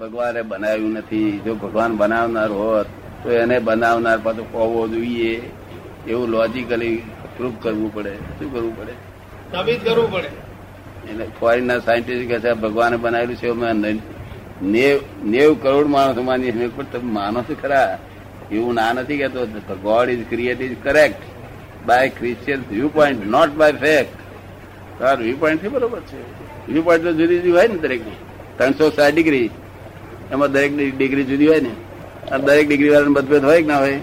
ભગવાને બનાવ્યું નથી. જો ભગવાન બનાવનાર હોત તો એને બનાવનાર પાછો હોવો જોઈએ. એવું લોજિકલી પ્રૂફ કરવું પડે. શું કરવું પડે? સાબિત કરવું પડે. એટલે ફોરેનના સાયન્ટિસ્ટ કહે છે ભગવાને બનાવેલું છે અમે નેવ કરોડ માણસો માની પણ તમે માનો છો ખરા? એવું ના નથી કેતો God is create is correct by Christian view point not by fact તાર વ્યૂ પોઈન્ટથી બરોબર છે. વ્યૂ પોઈન્ટ તો જુદી જુદી હોય ને દરેક ત્રણસો સાઠ ડિગ્રી એમાં દરેક ડિગ્રી જુદી હોય ને. અને દરેક ડિગ્રી વાળાનો મતભેદ હોય કે ના હોય?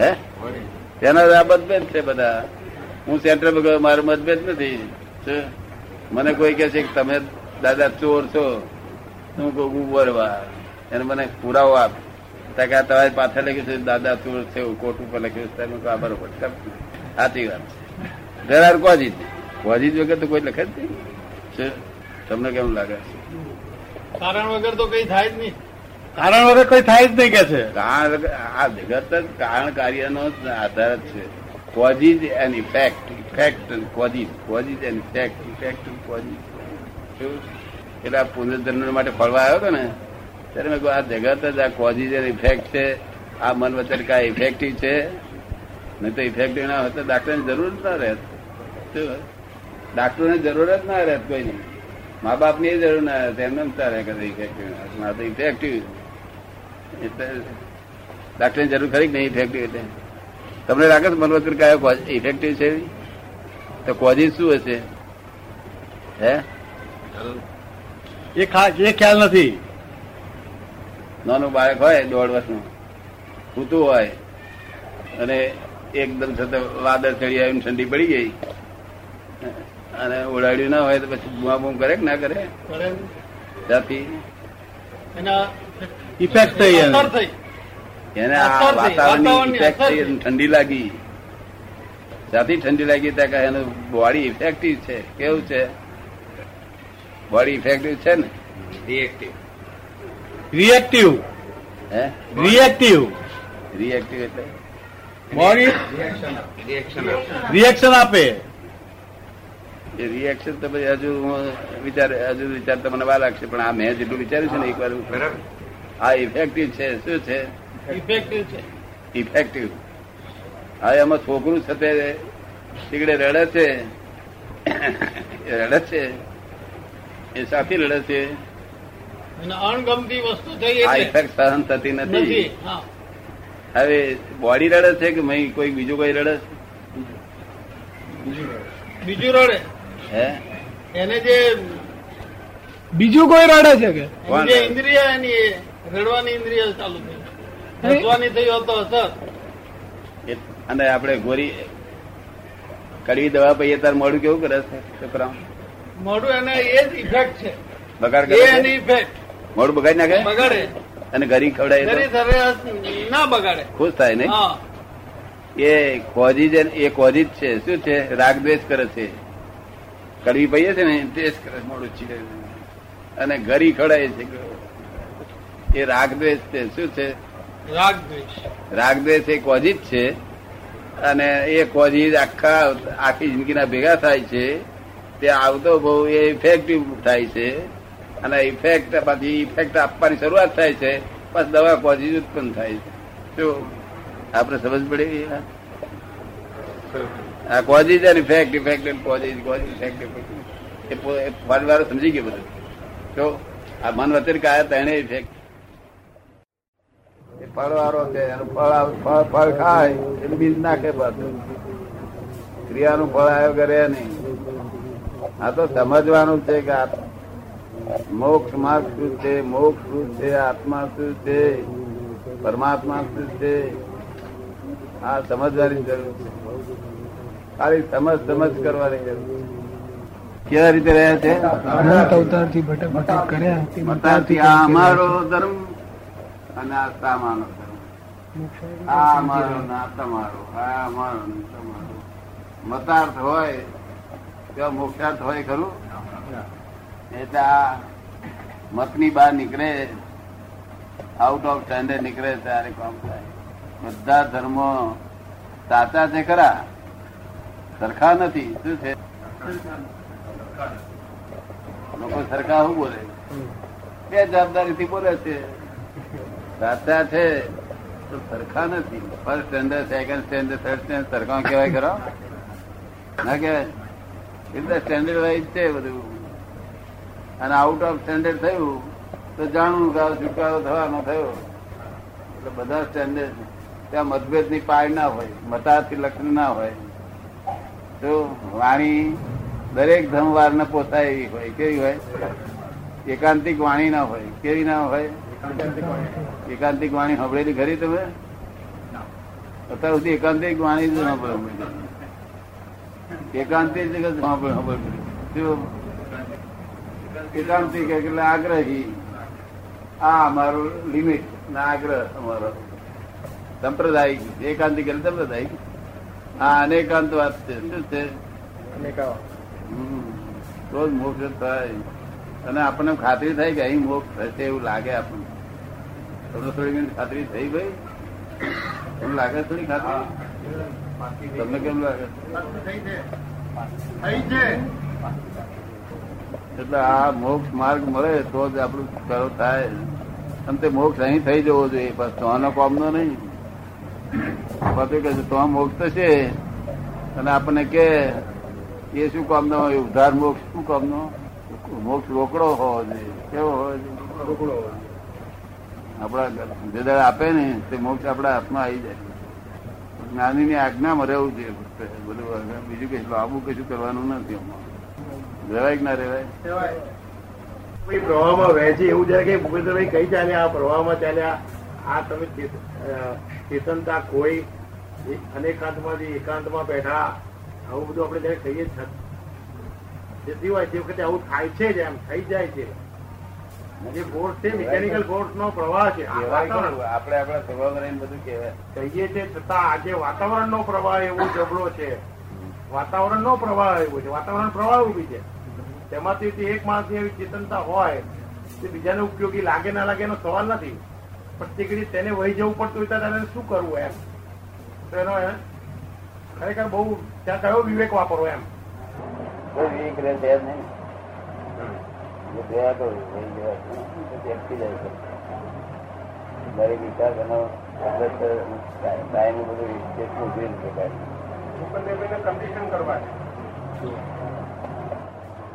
હે? તેના આ મતભેદ છે બધા. હું સેન્ટર પર ગયો મારો મતભેદ નથી? મને કોઈ કહે છે કે તમે દાદા ચોર છો. હું કહું ઉભરવા એને મને પુરાવો આપ. કે આ તમારી પાછળ લખ્યું છે દાદા ચોર છે કોટ ઉપર લખ્યું છે. તમે આ બરોબર સાચી વાત. દેર આર કોઝિજ કોઝિજ વગર તો કોઈ લખે જ નહીં? તમને કેમ લાગે? કારણ વગર તો કઈ થાય જ નહીં. કારણ વગર કોઈ થાય જ નહીં કે છે? કારણ આ જગત જ કારણ કાર્યનો આધાર જ છે. Causes and effect effect and causes causes and effect effect and causes એટલે આ પુનર્જન્મ માટે ફળવા આવ્યો હતો ને? ત્યારે મેં કહ્યું આ જગત જ આ કોઝિજ એન્ડ ઇફેક્ટ છે. આ મન વચન કા ઇફેક્ટિવ છે? નહીં તો ઇફેક્ટિવ ના હોય તો ડાક્ટરની જરૂર જ ના રહેત. ડાક્ટરોની જરૂર જ ના રહેત કોઈ નહીં મા બાપની જરૂર ના એમને એમ ચાલે કે ઇફેક્ટિવ ના તો ઇફેક્ટિવ એટલે ડાક્ટરની જરૂર ખરી કે નહીં ઇફેક્ટિવ એટલે? તમને લાગે છે મનવતર કયો ઇફેક્ટિવ છે? તો કોઝિસ શું હશે? હે? એ એ ખ્યાલ નથી. નાનું બાળક હોય દોઢ વર્ષનું સૂતું હોય અને એકદમ છતાં વાદળ ચડી આવીને ઠંડી પડી ગઈ. અને ઓળાડ્યું ના હોય તો પછી બુમા બુમ કરે કે ના કરે? ત્યાંથી ઇફેક્ટ થઈ એને. અસર થઈ. એને આ વાતાવરણની ઇફેક્ટ થઈ. ઠંડી લાગી. ત્યાંથી ઠંડી લાગી ત્યાં કહે એનું બોડી ઇફેક્ટિવ છે. કેવું છે? બોડી ઇફેક્ટિવ છે ને? રિએક્ટિવ રિએક્ટિવ હે? રિએક્ટિવ રિએક્ટિવ એટલે? બોડી રિએક્શન આપે. એ રિએક્શન તો પછી હજુ વિચાર હજુ વિચાર તો મને વાર લાગશે પણ આ મેં જેટલું વિચાર્યું છે ને એક વાર આ ઇફેક્ટિવ છે. શું છે? ઇફેક્ટિવ છે. ઇફેક્ટિવ હા એમાં છોકરું છે તે તીકડે રડે છે. રડે છે. એ સાથી રડે છે. અને અણગમતી વસ્તુ થઈ આ ઇફેક્ટ સહન થતી નથી. હવે બોડી રડે છે કે કોઈ બીજું કોઈ રડે બીજું રડે. છે હે? એને જે બીજું કોઈ રડે છે કે? જે ઇન્દ્રિય એની રડવાની ઇન્દ્રિય ચાલુ થઈ રડવાની થઈ હોત તો અસર. અને આપણે ગોરી કડવી દવા પહીએ તાર મોડું કેવું કરે છે છોકરા મોડું એને એ જ ઇફેક્ટ છે. બગાડ કરે એની ઇફેક્ટ મોડું બગાડી નાખે? બગાડે. અને ઘરી ખવડાય ના બગાડે. ખુશ થાય નહીં? હા. એ કોઝિજ એ કોઝિજ છે. શું છે? રાગ દ્વેષ કરે છે. કડવી પહીએ છે ને દ્વેષ કરે મોડું ચીડે. અને ઘરી ખડાય છે. એ રાગ દ્વેષ છે. શું છે? રાગ રાગદ્વેષ રાગ કોજી એ કોઝિજ છે. અને એ કોજી આખા આખી જિંદગીના ભેગા થાય છે. તે આવતો બહુ એ ઇફેક્ટિવ થાય છે. અને ઇફેક્ટ પછી ઇફેક્ટ આપવાની શરૂઆત થાય છે. પછી દવા કોજી ઉત્પન્ન થાય છે. શું? આપણે સમજ પડે? એ વાત? આ કોઝિસ અને effect effect and causes causes effect effect એ પો- વાળો સમજી ગયું બધું. તો આ મન વચન કાયા તેને ઇફેક્ટ એ ફળવાળો છે, એનું ફળ ફળ ફળ ખાય, એનું બીજ નાખે પાછું. ક્રિયાનું ફળ આવ્યો કરે નહીં? આ તો સમજવાનું છે કે મોક્ષ માર્ગ શું છે? મોક્ષ શું છે? આત્મા શું છે? પરમાત્મા શું છે? આ સમજવાની જરૂર છે. ખાલી સમજ સમજ કરવાની જરૂર. કેવા રીતે રહ્યા છે? અવતારથી ભટક ભટક કર્યા તે આ અમારો ધર્મ અને આ સામાનો ધર્મ. આ અમારો ને તમારો આ અમારો ને તમારો. મતાર્થ હોય કે મોક્ષાર્થ હોય ખરું? એટલે આ મતની બહાર નીકળે આઉટ ઓફ સ્ટેન્ડર્ડ નીકળે ત્યારે કામ થાય. બધા ધર્મો સાચા છે ખરા? સરખા નથી, શું છે? લોકો સરખા શું બોલે? બે જવાબદારીથી બોલે છે. સાચા છે, તો સરખા નથી. First standard second standard third standard સરખા કહેવાય ખરો? ના કહેવાય? એટલે સ્ટેન્ડર્ડ વાઇઝ છે બધું. અને આઉટ ઓફ સ્ટેન્ડર્ડ થયું, તો જાણવું કે છુટકારો થવાનો થયો. એટલે બધા સ્ટેન્ડર્ડ ત્યાં મતભેદની પાડ ના હોય મતાથી લક્ષણ ના હોય. તો વાણી દરેક ધર્મવાર ને પોસાય એવી હોય, કેવી હોય? એકાંતિક વાણી ના હોય, કેવી ના હોય? એકાંતિક વાણી સાંભળેલી ખરી તમે? અત્યાર સુધી એકાંતિક વાણી જ સાંભળે એકાંતિક જગત એકાંતિક એટલે આગ્રહી. આ અમારું લિમિટ ના આગ્રહ અમારો. સંપ્રદાય એકાંતિક એટલે સંપ્રદાયિક. હા અનેકાંત વાત છે. શું છે. તો જ મોક્ષ થાય. અને આપણને ખાતરી થાય કે અહીં મોક્ષ થશે એવું લાગે આપણને. તમને થોડી ઘણી ખાતરી થઈ ભાઈ તમને લાગે થોડી ખાતરી? તમને કેમ લાગે? એટલે આ મોક્ષ માર્ગ મળે તો જ આપણું કરો થાય. અને તે મોક્ષ અહીં થઈ જવો જોઈએ. બસ સોનો કોમનો નહીં. બધું કે તો મોક્ષ થશે અને આપણને કે એ શું કામનો હોય? ઉધાર મોક્ષ? શું કામનો? મોક્ષ રોકડો હોવો જોઈએ. કેવો હોવો જોઈએ? રોકડો આપણા જે દાડે આપે ને તે મોક્ષ આપણા હાથમાં આવી જાય. જ્ઞાની ની આજ્ઞામાં રહેવું જોઈએ બધું બીજું કશું લાંબુ કશું કરવાનું નથી. રહેવાય કે ના રહેવાય? પ્રવાહમાં વહેંચે એવું જાય કે ભૂપેન્દ્રભાઈ કઈ ચાલ્યા આ પ્રવાહમાં ચાલ્યા આ તમે ચેતનતા કોઈ અનેકાંતમાંથી એકાંતમાં બેઠા આવું બધું આપણે જયારે કહીએ જ જેથી હોય તે વખતે આવું થાય છે જ એમ થઈ જાય છે. જે ફોર્સ છે મિકેનિકલ ફોર્સ નો પ્રવાહ છે. આપણે આપણા સ્વભાવ બધું કહેવાય. કહીએ છે છતાં આજે વાતાવરણ નો પ્રવાહ એવો જબરો છે. વાતાવરણ નો પ્રવાહ એવો છે. વાતાવરણ પ્રવાહ ઊભી છે. તેમાંથી એક માણસની એવી ચેતનતા હોય તે બીજાને ઉપયોગી લાગે ના લાગે એનો સવાલ નથી. પણ તે તેને વહી જવું પડતું હોય ત્યારે શું કરવું એમ? તો એનો ખરેખર બહુ ત્યાં કયો વિવેક વાપરવો એમ? કોઈ વિવેક રહે છે નહીં. તો ગયા છે. દરેક વિચાર એનો ટાઈમ બધું કેટલું ઊભી રીતે કાઢે. કન્ડિશન કરવા.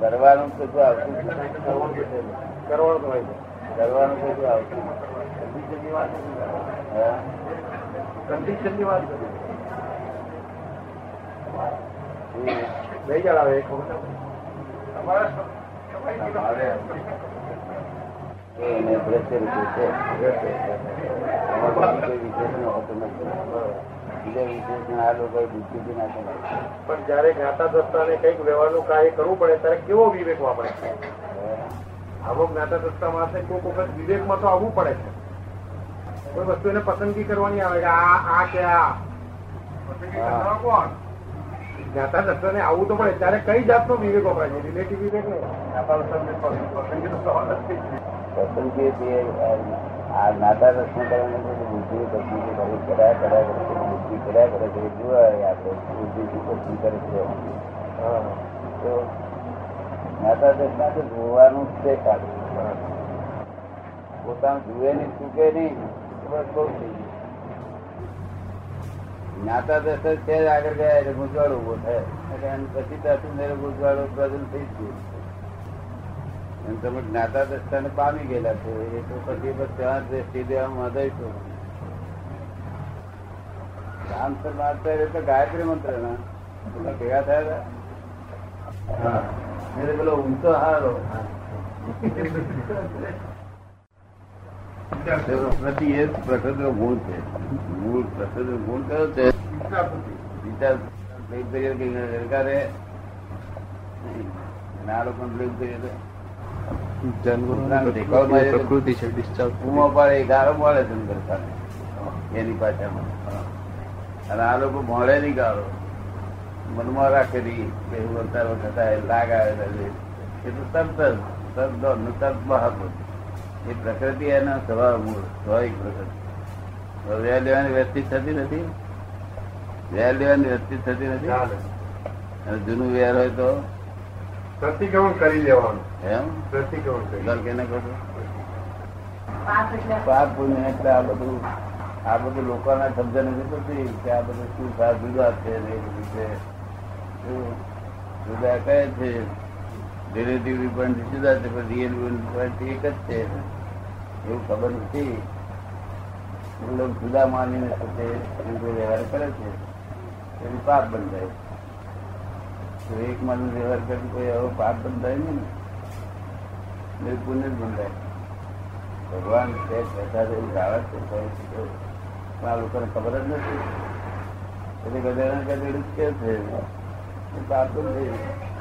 કરવાનું તો આવતું કરવાનું તો હોય છે. કરવાનું તો આવતું? કન્ડિશનની વાત એને દ્રશ્ય છે. બીજું વિશેષણ હોતું નથી. બીજા વિશેષણ આ લોકો બુદ્ધિથી ના પણ જયારે જ્ઞાતા દ્રષ્ટાને કંઈક વ્યવહારનું કાર્ય કરવું પડે ત્યારે કેવો વિવેક વાપરે? આવો જ્ઞાતા માણસને કોઈક વખત વિવેકમાં તો આવવું પડે છે. કોઈ વસ્તુ એને પસંદગી કરવાની આવે કે આ આ કે આ. પસંદગી કરનારો ને જ્ઞાતા આવવું તો પડે ત્યારે કઈ જાતનો વિવેક વપરાય છે? રિલેટિવ વિવેક નહીં. પસંદગી તો આ નાતા દર્શન કરવાની છે બુદ્ધિ પસંદગી કરી કર્યા કર્યા કરે છે બુદ્ધિ કર્યા કરે છે જોવા આપણે બુદ્ધિ શું પસંદ કરે છે. હા. તો નાતા તો જોવાનું છે પોતાનું જુએ નહીં ચૂકે નહીં તો બસ બહુ દર્શન આગળ ગયા એટલે ગુંચવાડો ઊભો થાય. પછી મેરે ગુંચવાડો પ્રેઝન્ટ થઈ ગયું. એમ તમે જ્ઞાતા દર્શન પામી ગયેલા છો. એ તો પછી બસ ત્યાં દ્રષ્ટિ દેવામાં મારતા એટલે ગાયત્રી મંત્ર ના. ભેગા થયા હતા? એટલે પેલો ઊંચો હારો પ્રતિ એ પ્રકૃતિનો ગુણ છે મૂળ પ્રકૃતિનો ગુણ કયો છે વિચાર પ્રેમ કરીએ કે સરકારે ના લોકો કરીએ તો પ્રકૃતિ છે ડિસ્ચાર્જ ઉમો પાડે ગાળો મળે છે એની પાછળ અને આ લોકો મળે નહીં ગાળો મનમાં રાખેલી કે હું અવતાર વખત લાગ આવે છે. એ તો તરત જ તરત તરત બહાર એ પ્રકૃતિ એના સ્વભાવ મૂળ સ્વાભાવિક પ્રકૃતિ. હવે લેવાની વ્યસ્તિત થતી નથી? વેર લેવાની વ્યસ્તિત થતી નથી? અને જૂનું વેર હોય તો? પ્રતિક્રમણ કરી લેવાનું. એમ? પ્રતિક્રમણ કરી. કેને કહો? પાપ પુણ્ય એટલે આ બધું આ બધું લોકોના સમજણ નથી પડતી કે આ બધું શું થાય છે ને એ બધું છે? જુદા કહે છે રિલેટિવ પોઈન્ટ જુદા છે પણ રિયલ પોઈન્ટ એક જ છે એવું ખબર નથી એ લોકો જુદા માનીને સાથે એમ કોઈ વ્યવહાર કરે છે એનું પાપ બંધાય તો એક માનું વ્યવહાર કરી કોઈ એવો પાપ બંધાય નહીં ને એ પુણ્ય જ બંધાય ભગવાન છે કહેતા એવું આવે છે કહે છે તો પણ આ લોકોને ખબર જ નથી એટલે ગધેડા કદેડું જ કે છે જ છે